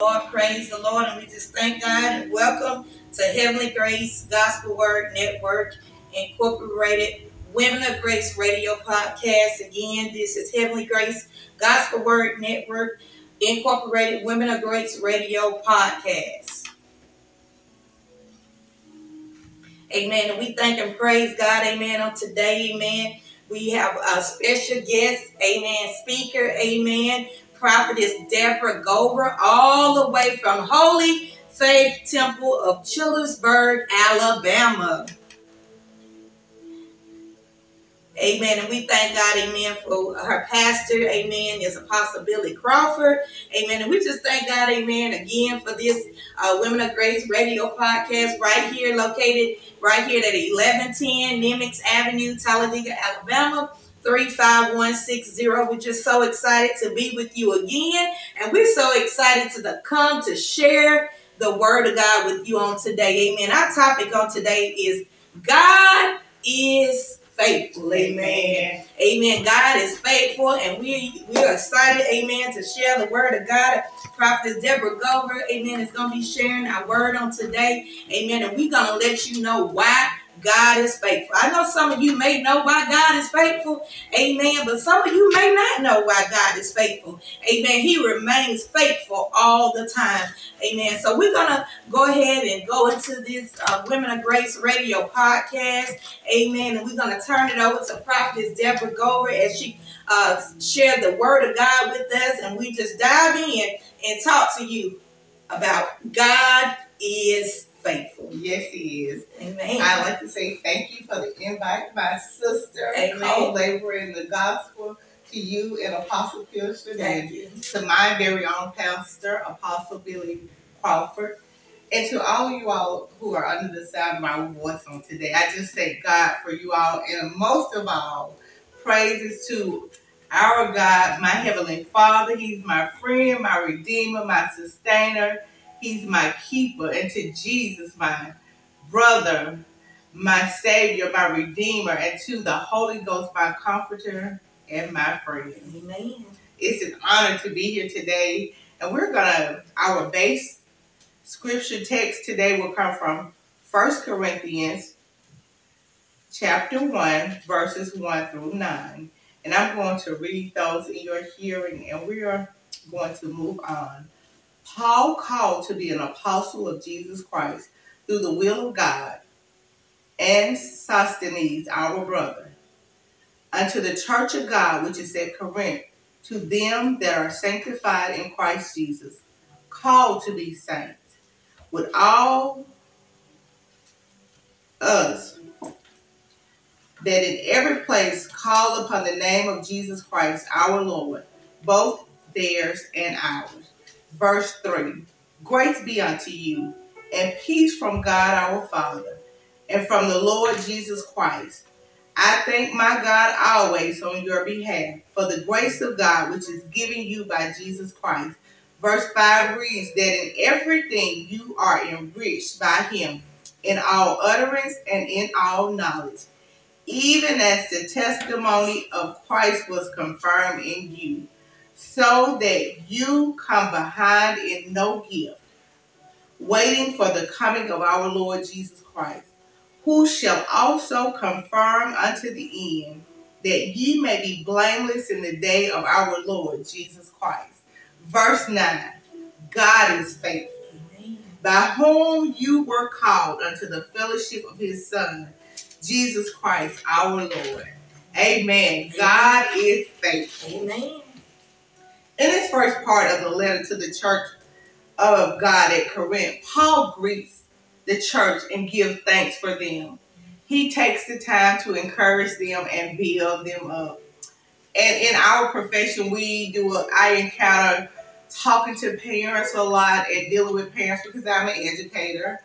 Lord, praise the Lord, and we just thank God and welcome to Heavenly Grace Gospel Word Network Incorporated Women of Grace Radio Podcast. Again, this is Heavenly Grace Gospel Word Network Incorporated Women of Grace Radio Podcast. Amen. And we thank and praise God, amen, on today, amen. We have a special guest, amen, speaker, amen prophetess Deborah Gover, all the way from Holy Faith Temple of Childersburg, Alabama. Amen. And we thank God, amen, for her pastor, amen, is Apostle Billy Crawford. Amen. And we just thank God, amen, again for this uh, Women of Grace radio podcast right here, located right here at 1110 Nimitz Avenue, Talladega, Alabama. 35160. We're just so excited to be with you again. And we're so excited to the, come to share the word of God with you on today. Amen. Our topic on today is God is faithful. Amen. Amen. God is faithful, and we we are excited, amen, to share the word of God. Prophet Deborah Gover, amen, is going to be sharing our word on today. Amen. And we're going to let you know why God is faithful. I know some of you may know why God is faithful. Amen. But some of you may not know why God is faithful. Amen. He remains faithful all the time. Amen. So we're going to go ahead and go into this uh, Women of Grace radio podcast. Amen. And we're going to turn it over to Prophetess Deborah Gover as she uh, shared the word of God with us. And we just dive in and talk to you about God is faithful. Yes, He is. Amen. I'd like to say thank you for the invite, my sister, co-laborer in the gospel, to you and Apostle Kirsten, Thank and you. to my very own pastor, Apostle Billy Crawford, and to all you all who are under the sound of my voice on today. I just thank God for you all, and most of all, praises to our God, my Heavenly Father. He's my friend, my Redeemer, my Sustainer. He's my keeper. And to Jesus, my brother, my Savior, my Redeemer, and to the Holy Ghost, my Comforter and my friend. Amen. It's an honor to be here today. And we're going to, our base scripture text today will come from 1 Corinthians chapter 1, verses 1 through 9. And I'm going to read those in your hearing, and we are going to move on. Paul called to be an apostle of Jesus Christ through the will of God, and Sosthenes, our brother, unto the church of God which is at Corinth, to them that are sanctified in Christ Jesus, called to be saints, with all us that in every place call upon the name of Jesus Christ our Lord, both theirs and ours. Verse 3 Grace be unto you, and peace from God our Father, and from the Lord Jesus Christ. I thank my God always on your behalf for the grace of God which is given you by Jesus Christ. Verse 5 reads that in everything you are enriched by him in all utterance and in all knowledge, even as the testimony of Christ was confirmed in you, so that you come behind in no gift, waiting for the coming of our Lord Jesus Christ, who shall also confirm unto the end, that ye may be blameless in the day of our Lord Jesus Christ. Verse 9 God is faithful by whom you were called unto the fellowship of his Son, Jesus Christ our Lord. Amen. God is faithful. Amen. In this first part of the letter to the church of God at Corinth, Paul greets the church and gives thanks for them. He takes the time to encourage them and build them up. And in our profession, we do a, I encounter talking to parents a lot and dealing with parents because I'm an educator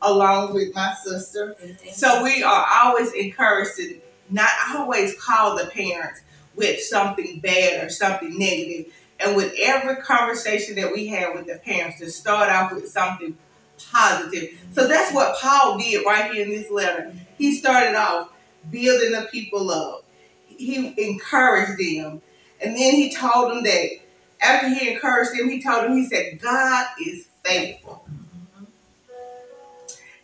along with my sister. So we are always encouraged to not always call the parents with something bad or something negative. And with every conversation that we have with the parents, to start off with something positive. So that's what Paul did right here in this letter. He started off building the people up. He encouraged them. And then he told them that after he encouraged them, he told them, he said, God is faithful.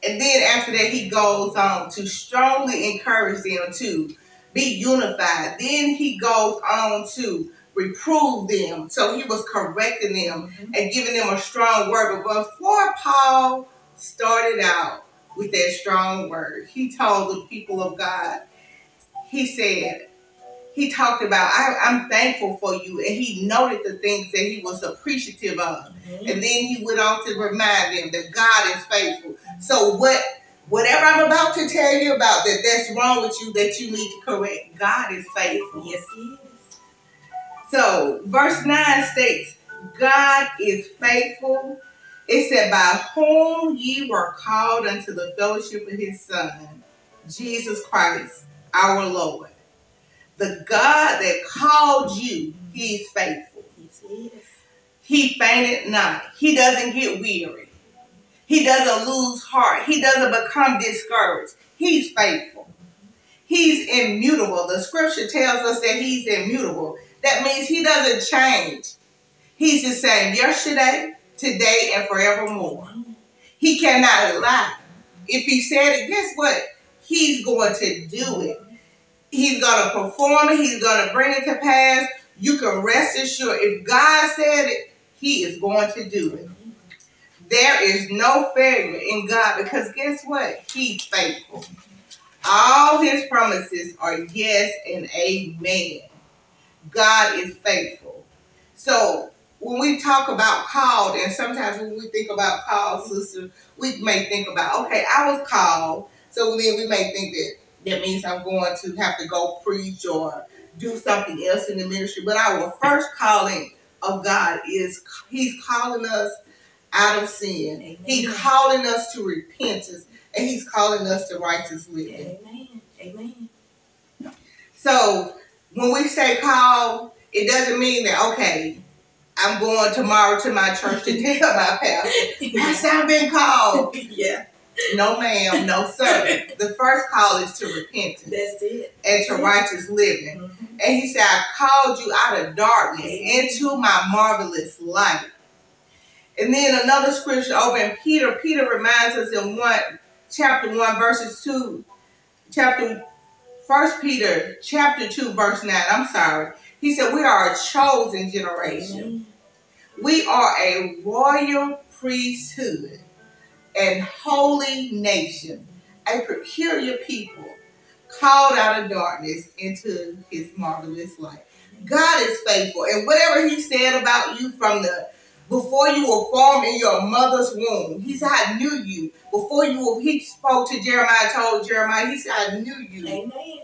And then after that, he goes on to strongly encourage them to be unified. Then he goes on to reprove them. So he was correcting them Mhm. and giving them a strong word. But before Paul started out with that strong word, he told the people of God, he said, he talked about, I, I'm thankful for you. And he noted the things that he was appreciative of. Mhm. And then he went on to remind them that God is faithful. So what whatever I'm about to tell you about that that's wrong with you that you need to correct, God is faithful. Yes, he is. So verse 9 states, God is faithful. It said, by whom ye were called unto the fellowship of his son, Jesus Christ, our Lord. The God that called you, he is faithful. Yes, he is. He fainted not. He doesn't get weary. He doesn't lose heart. He doesn't become discouraged. He's faithful. He's immutable. The scripture tells us that he's immutable. That means he doesn't change. He's the same yesterday, today, and forevermore. He cannot lie. If he said it, guess what? He's going to do it. He's going to perform it. He's going to bring it to pass. You can rest assured. If God said it, he is going to do it. There is no failure in God because guess what? He's faithful. All his promises are yes and amen. God is faithful. So when we talk about called, and sometimes when we think about called, sister, we may think about, okay, I was called. So then we may think that that means I'm going to have to go preach or do something else in the ministry. But our first calling of God is He's calling us out of sin. Amen. He's calling us to repentance, and He's calling us to righteous living. Amen. Amen. So when we say call, it doesn't mean that okay, I'm going tomorrow to my church to tell my pastor, Pastor, I've been called. yeah, No, ma'am, no, sir. The first call is to repentance that's it. and to righteous living. Mhm. And he said, I called you out of darkness into my marvelous light. And then another scripture over in Peter, Peter reminds us in one chapter one, verses two, chapter first Peter chapter two, verse nine. I'm sorry. He said, We are a chosen generation. Amen. We are a royal priesthood and holy nation, a peculiar people called out of darkness into his marvelous light. God is faithful, and whatever he said about you from the before you were formed in your mother's womb, he said, I knew you. Before you he spoke to Jeremiah, told Jeremiah, he said, I knew you. Amen.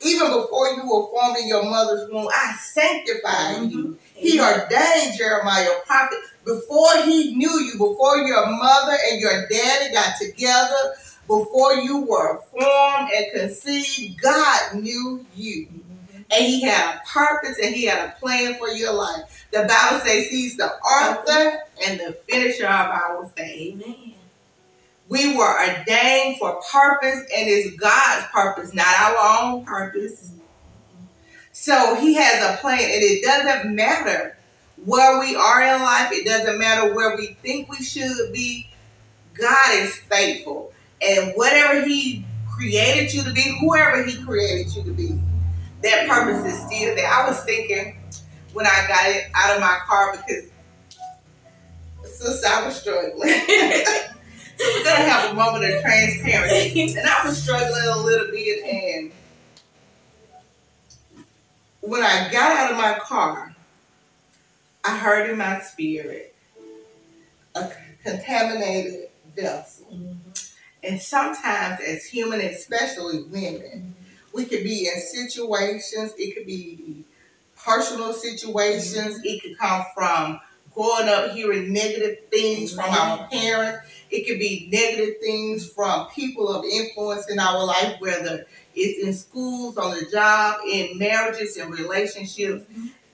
Even before you were formed in your mother's womb, I sanctified you. He ordained Jeremiah a prophet before he knew you, before your mother and your daddy got together, before you were formed and conceived. God knew you. Mhm. And he had a purpose and he had a plan for your life. The Bible says he's the author and the finisher of our faith. Amen. We were ordained for purpose and it's God's purpose, not our own purpose. So he has a plan, and it doesn't matter where we are in life, it doesn't matter where we think we should be. God is faithful. And whatever he created you to be, whoever he created you to be, that purpose is still there. I was thinking when I got it out of my car because sister, I was struggling. so we're gonna have a moment of transparency. And I was struggling a little bit and when I got out of my car, I heard in my spirit a contaminated vessel. Mhm. And sometimes, as human, especially women, we could be in situations, it could be personal situations, it could come from growing up hearing negative things from our parents, it could be negative things from people of influence in our life, whether it's in schools, on the job, in marriages in relationships.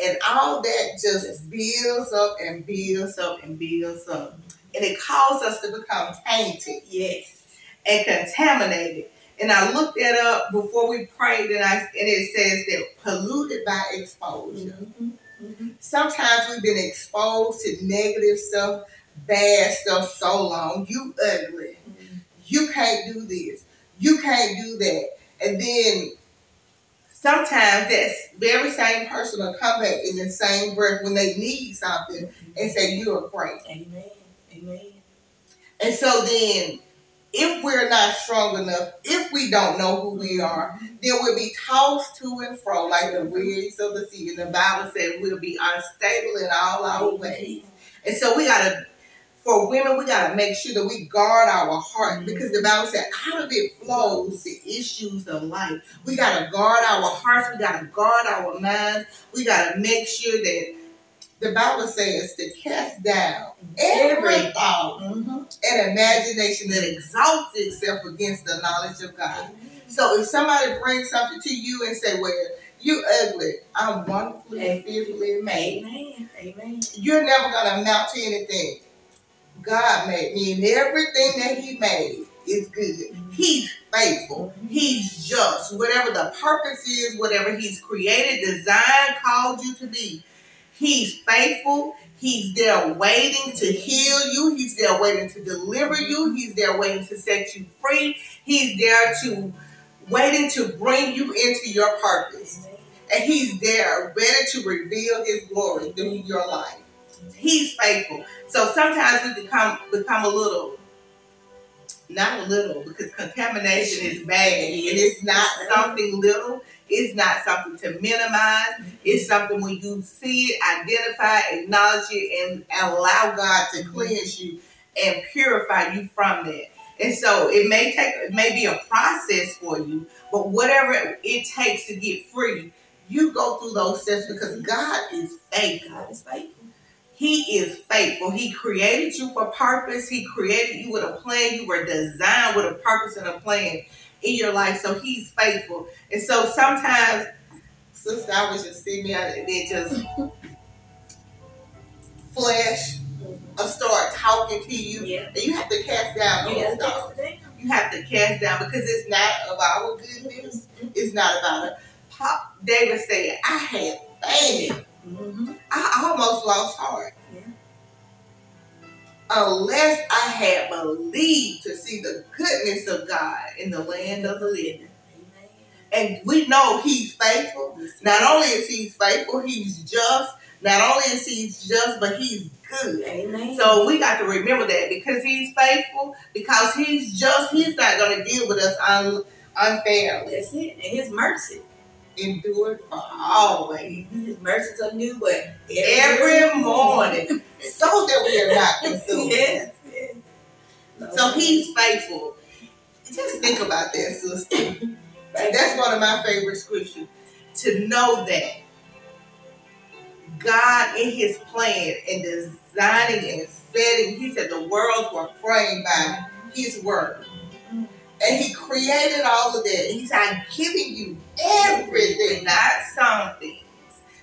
And all that just builds up and builds up and builds up. And it causes us to become tainted Yes. and contaminated. And I looked that up before we prayed, and I and it says that polluted by exposure. Mhm. Mhm. sometimes we've been exposed to negative stuff, bad stuff so long. You ugly. You can't do this. You can't do that. And then sometimes that very same person will come back in the same breath when they need something and say, You're great. Amen. Amen. And so then, if we're not strong enough, if we don't know who we mm-hmm. are, then we'll be tossed to and fro like the mm-hmm. waves of the sea. And the Bible said we'll be unstable in all our ways. And so we gotta, for women, we gotta make sure that we guard our heart because the Bible said out of it flows the issues of life. We gotta guard our hearts. We gotta guard our minds. We gotta make sure that the Bible says to cast down every thought Mm-hmm. and imagination that exalts itself against the knowledge of God. So if somebody brings something to you and say, "Well, you ugly," I'm wonderfully and fearfully made. Amen. Amen. You're never gonna amount to anything. God made me, and everything that He made is good. Mm-hmm. He's faithful. Mm-hmm. He's just. Whatever the purpose is, whatever He's created, designed, called you to be, He's faithful. He's there waiting to heal you. He's there waiting to deliver you. Mm-hmm. He's there waiting to set you free. He's there to waiting to bring you into your purpose. And he's there ready to reveal his glory through your life. He's faithful. So sometimes we become become a little not a little because contamination is bad and it's not something little. It's not something to minimize. It's something when you see it identify acknowledge it and allow god to mm-hmm. cleanse you and purify you from that. And so it may take it may be a process for you but whatever it takes to get free you go through those steps because mm-hmm. god is faithful. God is faithful. He is faithful. He created you for purpose. He created you with a plan. You were designed with a purpose and a plan in your life. So he's faithful. And so sometimes, sister, I was just sitting there and it just flesh will uh, start talking to you. Yeah. And you have to cast down You those gotta thoughts. cast it down. You have to cast down because it's not of our goodness. Mm-hmm. It's not about it. Pop, David said, I had fainted. Mm-hmm. I almost lost heart. Yeah. Unless I had believed to see the goodness of God in the land of the living. And we know He's faithful. Not only is He faithful, He's just. Not only is He just, but He's good. Amen. So we got to remember that because He's faithful, because He's just, He's not going to deal with us un- unfairly. that's it. And His mercy. Endure for always. His mercies are new, but Every morning. So that we are not consumed. yes. yes. So he's faithful. Just think about that, sister. That's one of my favorite scriptures. To know that God, in His plan and designing and setting, He said the worlds were framed by His word. And He created all of that. And He said, I'm giving you everything, not some things.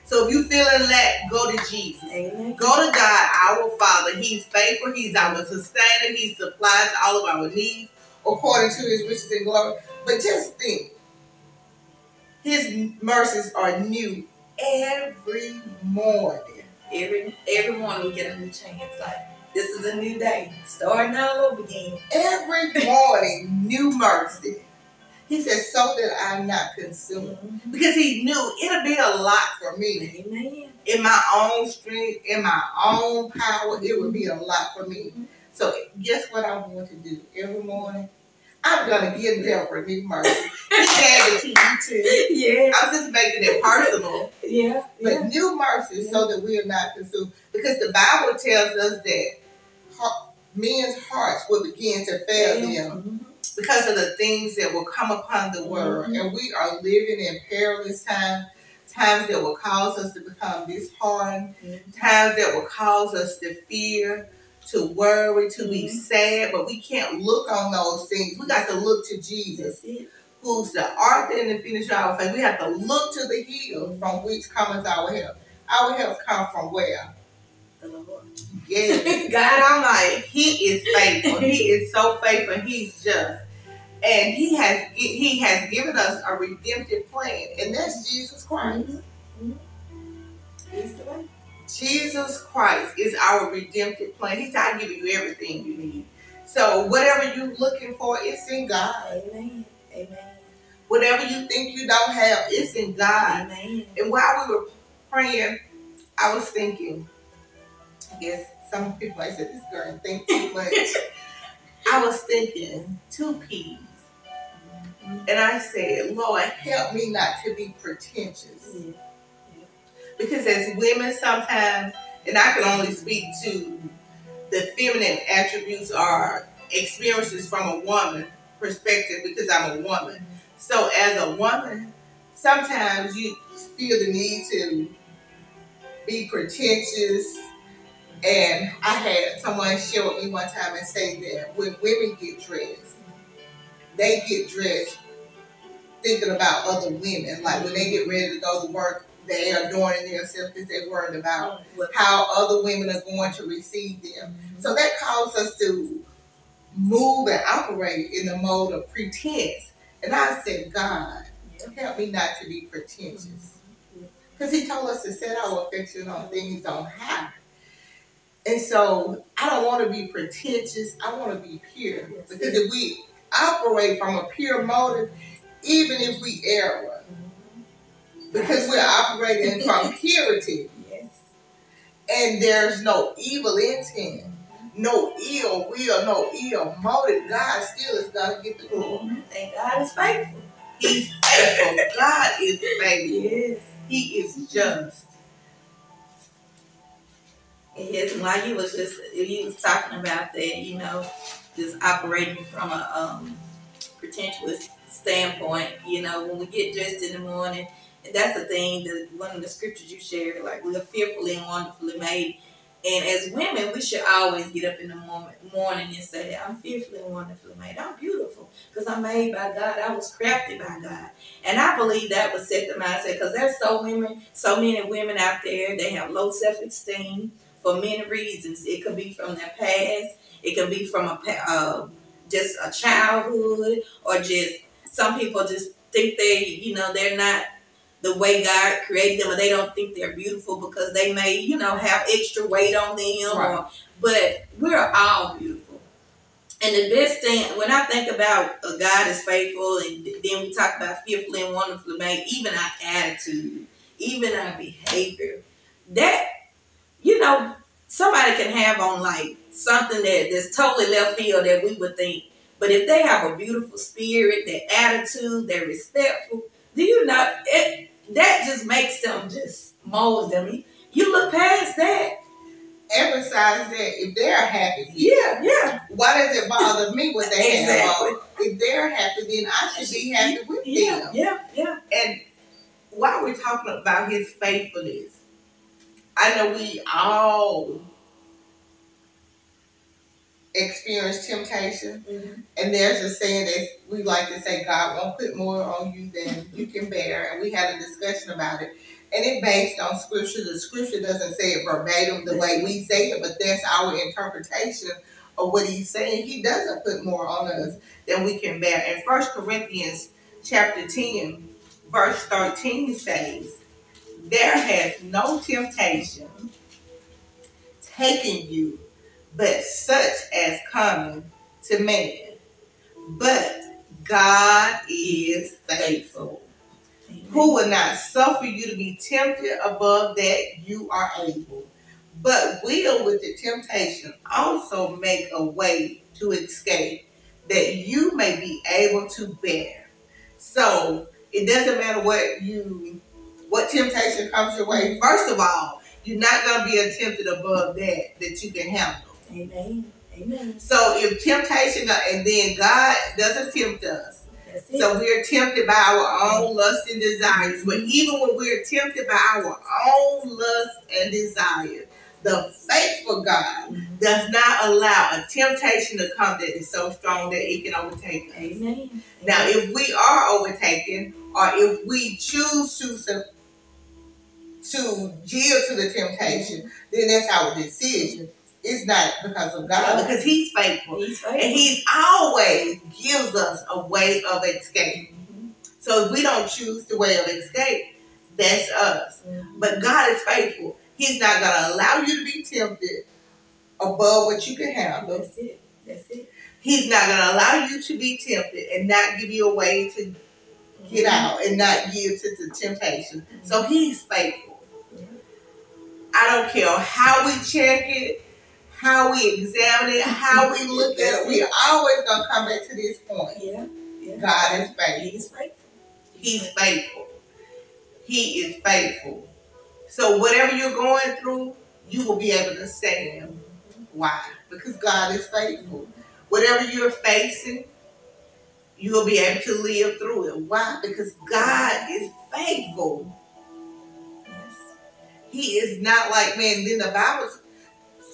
So if you feeling lack, go to Jesus. Amen. Go to God, our Father. He's faithful. He's our sustainer. He supplies all of our needs according to His riches and glory. But just think, His mercies are new every morning. Every every morning we get a new chance. Like this is a new day. Starting all over again. Every morning, new mercy. He said, so that I'm not consumed. Because He knew it'll be a lot for me. Amen. In my own strength, in my own power, it would be a lot for me. So guess what I'm going to do every morning? I'm gonna give Deborah new mercy. He gave it to you too. Yeah. I'm just making it personal. Yeah. But Yeah. new mercy so that we are not consumed. Because the Bible tells us that men's hearts will begin to fail them Mhm. Because of the things that will come upon the world. Mhm. And we are living in perilous times, times that will cause us to become disheartened, Mhm. times that will cause us to fear, to worry, to be Mhm. sad, but we can't look on those things. We got to look to Jesus, who's the author and the finisher of our faith. We have to look to the hill from which comes our help. Our help comes from where? The Lord. Yes. God Almighty. He is faithful. He is so faithful. He's just. And he has he has given us a redemptive plan, and that's Jesus Christ. Mhm. Mhm. He's the. Jesus Christ is our redemptive plan. He's I give you everything you need. So whatever you're looking for, it's in God. Amen. Amen. Whatever you think you don't have, it's in God. Amen. And while we were praying, I was thinking, I guess some people I said this girl think too much. I was thinking two P's. And I said, Lord, help me not to be pretentious. Yeah. Because as women sometimes, and I can only speak to the feminine attributes or experiences from a woman perspective because I'm a woman. Mm-hmm. So as a woman, sometimes you feel the need to be pretentious. And I had someone share with me one time and say that when women get dressed, they get dressed thinking about other women. Like when they get ready to go to work, they are doing themselves because they're worried about how other women are going to receive them. So mm-hmm. that causes us to move and operate in the mode of pretense. And I said, God, help me not to be pretentious. Mm-hmm. Because he told us to set our affection on things on high. And so I don't want to be pretentious. I want to be pure. Yes. Because if we operate from a pure motive, even if we err, because we're operating from purity Yes. and there's no evil intent, no ill will, no ill motive, God still is going to get the glory. Mm-hmm. Thank God is faithful. He's faithful. God is faithful. Yes. He is just. Yes, while you was just you was talking about that, you know, just operating from a um pretentious standpoint, you know, when we get dressed in the morning, and that's the thing that one of the scriptures you shared, like we're fearfully and wonderfully made. And as women, we should always get up in the morning, morning and say, I'm fearfully and wonderfully made. I'm beautiful because I'm made by God. I was crafted by God. And I believe that would set the mindset because there's so women, so many women out there, they have low self-esteem for many reasons. It could be from their past. It could be from a uh, just a childhood, or just some people just think they, you know, they're not the way God created them, or they don't think they're beautiful because they may, you know, have extra weight on them. Right. Or, but we're all beautiful. And the best thing, when I think about uh, God is faithful, and then we talk about fearfully and wonderfully made, even our attitude, even our behavior, that you know, somebody can have on like something that, that's totally left field that we would think. But if they have a beautiful spirit, their attitude, they're respectful, do you know it that just makes them just mold them. You, you look past that. Emphasize that if they're happy, Yeah, yeah. why does it bother me what they have Exactly. on? If they're happy, then I should be happy with Yeah, them. yeah, yeah. And while we're talking about his faithfulness, I know we all experience temptation. Mm-hmm. And there's a saying that we like to say, God won't put more on you than you can bear. And we had a discussion about it. And it based on scripture. The scripture doesn't say it verbatim the way we say it, but that's our interpretation of what he's saying. He doesn't put more on us than we can bear. And First Corinthians chapter 10, verse 13 says, There has no temptation taken you but such as coming to man. But God is faithful, who will not suffer you to be tempted above that you are able, but will with the temptation also make a way to escape, that you may be able to bear. So it doesn't matter what you what temptation comes your way. First of all, you're not gonna be tempted above that that you can handle. Amen. Amen. So if temptation, and then God doesn't tempt us. So we're tempted by our own lust and desires. But even when we're tempted by our own lust and desires, the faithful God does not allow a temptation to come that is so strong that it can overtake us. Amen. Now, if we are overtaken, or if we choose to to yield to the temptation, then that's our decision. It's not because of God, because He's faithful. He's faithful. And he always gives us a way of escape. Mhm. So if we don't choose the way of escape, that's us. Mhm. But God is faithful. He's not gonna allow you to be tempted above what you can handle. That's it. That's it. He's not gonna allow you to be tempted and not give you a way to get Mm-hmm. out and not yield to the temptation. So he's faithful. I don't care how we check it, how we examine it, how we look at it. We're always gonna come back to this point. Yeah. Yeah. God is faithful. He's faithful. He's faithful. He is faithful. So whatever you're going through, you will be able to stand. Why? Because God is faithful. Whatever you're facing, you will be able to live through it. Why? Because God is faithful. He is not like man. Then the Bible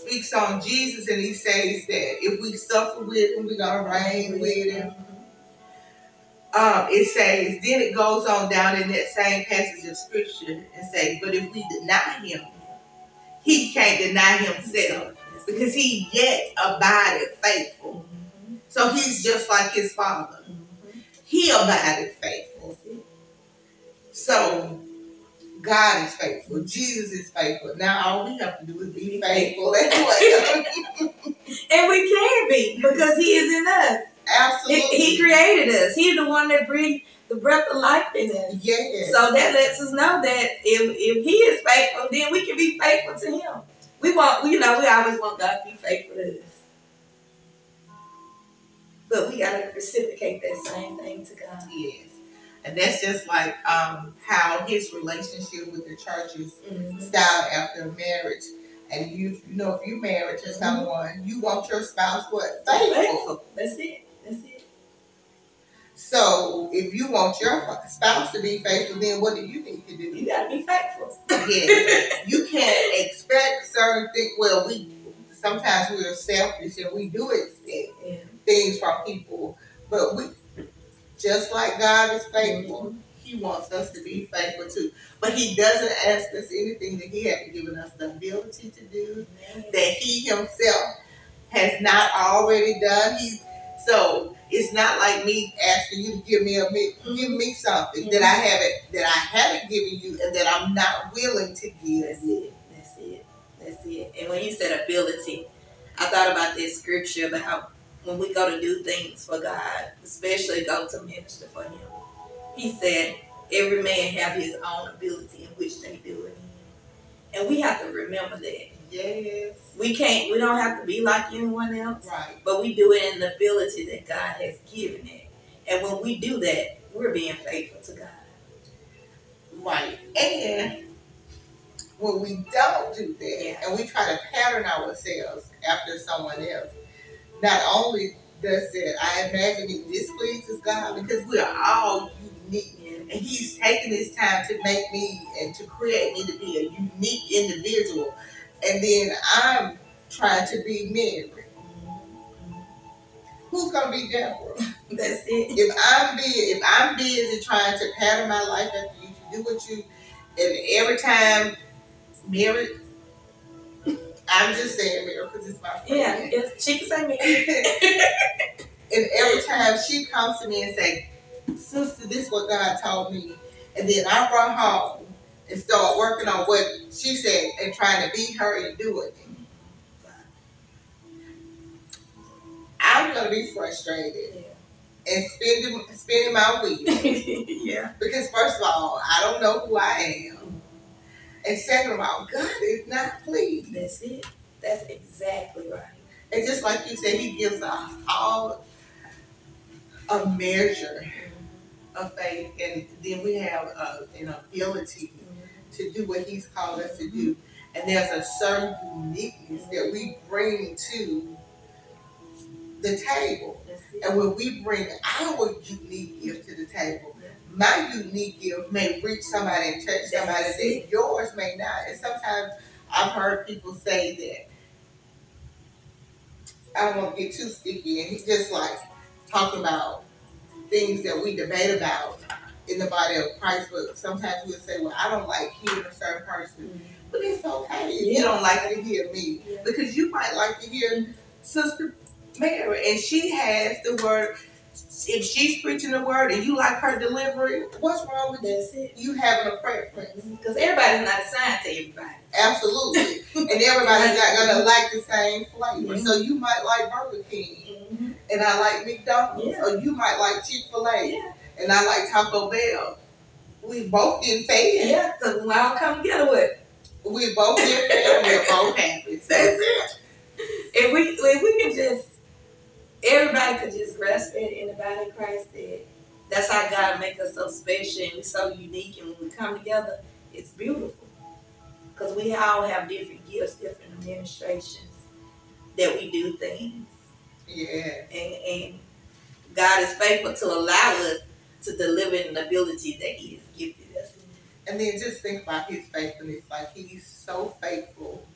speaks on Jesus and he says that if we suffer with him, we're gonna reign with him. Um, it says, then it goes on down in that same passage of scripture and says, but if we deny him, he can't deny himself because he yet abided faithful. So he's just like his father. He abided faithful. So God is faithful. Jesus is faithful. Now all we have to do is be faithful. And we can be because He is in us. He, Absolutely. he created us. He's the one that breathed the breath of life in us. Yes. So that lets us know that if if He is faithful, then we can be faithful to Him. We want, you know, we always want God to be faithful to us. But we gotta reciprocate that same thing to God. Yes. And that's just like um, how his relationship with the church is Mhm. styled after marriage. And you, you know, if you're married to Mhm. someone, you want your spouse what? Faithful. That's it. That's it. So if you want your spouse to be faithful, then what do you need to You do? You gotta be faithful. Yes. you can't expect certain things. Well, we sometimes we're selfish and we do expect Yeah. things from people, but we just like God is faithful, mm-hmm. He wants us to be faithful too. But He doesn't ask us anything that He hasn't given us the ability to do, that He Himself has not already done. So it's not like me asking you to give me a give me something that I mm-hmm. haven't that I haven't given you and that I'm not willing to give. That's it. That's it. That's it. And when you said ability, I thought about this scripture about when we go to do things for God, especially go to minister for Him. He said, "Every man have his own ability in which they do it." And we have to remember that Yes. we can't. We don't have to be like anyone else, Right. but we do it in the ability that God has given it. And when we do that, we're being faithful to God. Right. And when we don't do that Yeah. and we try to pattern ourselves after someone else, not only does it, I imagine it displeases God because we are all unique. And He's taking His time to make me and to create me to be a unique individual. And then I'm trying to be Mary. Who's gonna be Deborah? That's it. if I'm busy, if I'm busy trying to pattern my life after you to do what you, and every time, Mary, I'm just saying because it's my friend. Yeah, it's, she can say me. And every time she comes to me and say, "Sister, this is what God told me," and then I run home and start working on what she said and trying to be her and do it. I'm gonna be frustrated and spending spending my week. yeah. Because first of all, I don't know who I am. And second of all, God is not pleased. That's it. That's exactly right. And just like you said, He gives us all a measure of faith, and then we have uh, an ability to do what He's called us to do. And there's a certain uniqueness that we bring to the table. And when we bring our unique gift to the table, my unique gift may reach somebody and touch somebody That's that yours may not. And sometimes I've heard people say that I don't want to get too sticky, and he's just like talking about things that we debate about in the body of Christ. But sometimes we'll say, "Well, I don't like hearing a certain person," mm-hmm. but it's okay if you don't like to hear me Yeah. because you might like to hear Sister Mary, and she has the word. If she's preaching the word and you like her delivery, what's wrong with that? it. you having a preference? Because everybody's not assigned to everybody. Absolutely. and everybody's not gonna like the same flavor. Mhm. So you might like Burger King Mhm. and I like McDonald's. Yeah. Or you might like Chick-fil-A Yeah. and I like Taco Bell. We both get fed. Yeah, because we all come together with. We both get fed. We're both happy. So That's it. If we if we can just everybody could just grasp it in the body of Christ that that's how God make us so special and so unique and when we come together, it's beautiful. Because we all have different gifts, different administrations that we do things. yeah. And and God is faithful to allow us to deliver in the ability that He has gifted us. And then just think about his faithfulness. Like he's so faithful.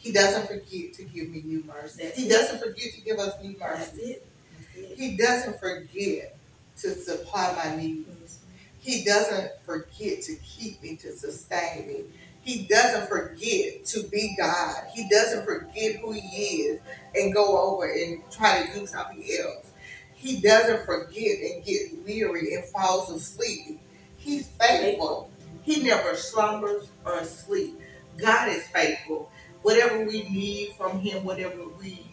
He doesn't forget to give me new mercy. That's He it. doesn't forget to give us new That's mercy. it. That's it. He doesn't forget to supply my needs. Mm-hmm. He doesn't forget to keep me, to sustain me. He doesn't forget to be God. He doesn't forget who He is and go over and try to do something else. He doesn't forget and get weary and falls asleep. He's faithful. He never slumbers or sleep. God is faithful. Whatever we need from Him, whatever we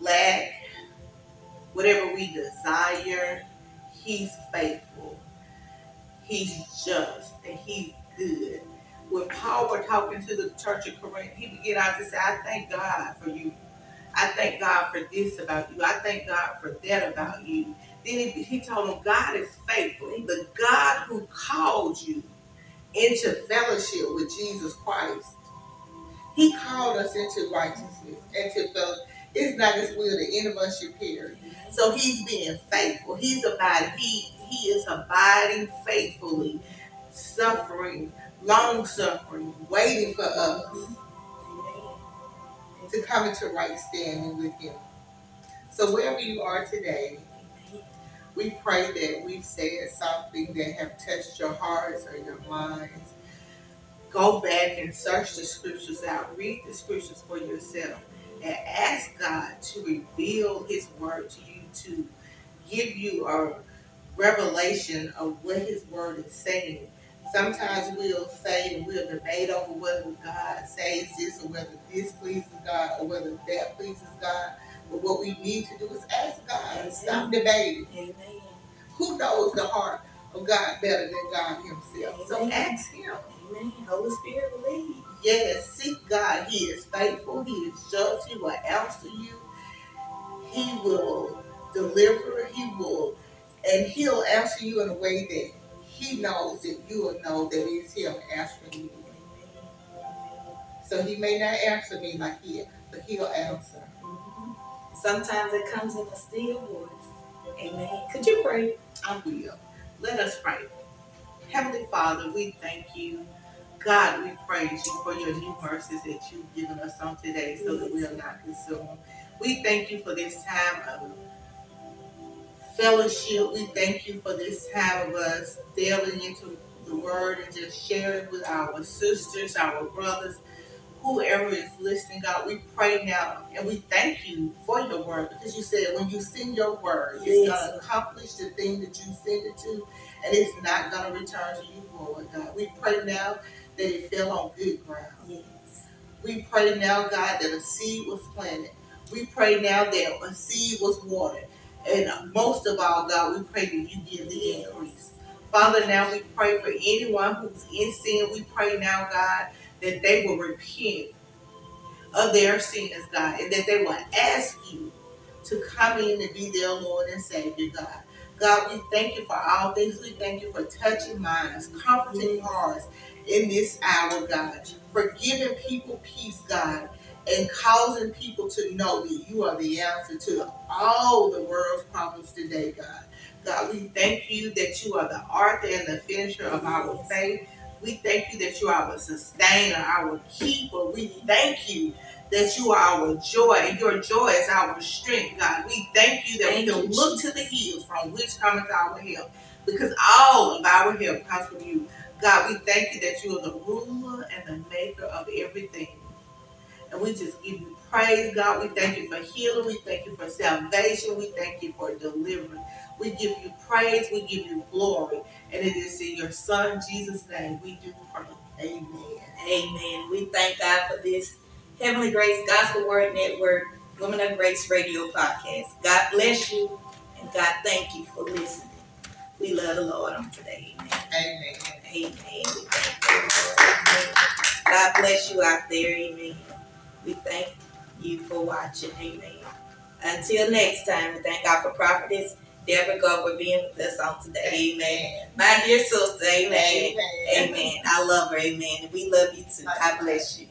lack, whatever we desire, He's faithful. He's just and He's good. When Paul were talking to the church of Corinth, he began out to say, I thank God for you. I thank God for this about you. I thank God for that about you. Then he, he told them, God is faithful. The God who called you into fellowship with Jesus Christ. He called us into righteousness, into fellowship. It's not his will that any of us should perish. So he's being faithful. He's abiding. He he is abiding faithfully, suffering, long suffering, waiting for us to come into right standing with him. So wherever you are today, we pray that we've said something that have touched your hearts or your minds. Go back and search the scriptures out. Read the scriptures for yourself and ask God to reveal his word to you, to give you a revelation of what his word is saying. Sometimes we'll say and we'll debate over whether God says this or whether this pleases God or whether that pleases God. But what we need to do is ask God. and Stop debating. Amen. Who knows the heart of God better than God Himself? So Amen. ask Him. Amen. Holy Spirit lead. Yes, seek God. He is faithful. He is just. He will answer you. He will deliver. He will, and He'll answer you in a way that He knows that you will know that it's Him answering you. So He may not answer me like He, but He'll answer. Sometimes it comes in a still voice. Amen. Could you pray? I will. Let us pray. Heavenly Father, we thank you. God, we praise you for your new mercies that you've given us on today so that we are not consumed. We thank you for this time of fellowship. We thank you for this time of us delving into the word and just sharing with our sisters, our brothers, whoever is listening, God. We pray now and we thank you for your word because you said when you send your word, it's Yes. going to accomplish the thing that you send it to and it's not going to return to you, Lord God. We pray now that it fell on good ground. Yes. We pray now, God, that a seed was planted. We pray now that a seed was watered. And most of all, God, we pray that you give the increase. Father, now we pray for anyone who's in sin. We pray now, God, that they will repent of their sins, God, and that they will ask you to come in and be their Lord and Savior, God. God, we thank you for all things. We thank you for touching minds, comforting hearts in this hour, God. For giving people peace, God, and causing people to know that you are the answer to all the world's problems today, God. God, we thank you that you are the author and the finisher of our faith. We thank you that you are our sustainer, our keeper. We thank you that you are our joy, and your joy is our strength, God. We thank you that we can look to the hills from which cometh our help, because all of our help comes from you. God, we thank you that you are the ruler and the maker of everything. And we just give you praise, God. We thank you for healing. We thank you for salvation. We thank you for deliverance. We give you praise. We give you glory. And it is in your Son, Jesus' name, we do pray. Amen. Amen. We thank God for this Heavenly Grace Gospel Word Network Women of Grace Radio podcast. God bless you and God thank you for listening. We love the Lord on today. Amen. Amen. Amen. God bless you out there. Amen. We thank you for watching. Amen. Until next time, we thank God for prophetess Deborah God for being with us on today. Amen. My dear sister. Amen. Amen. Amen. I love her. Amen. We love you too. God bless you.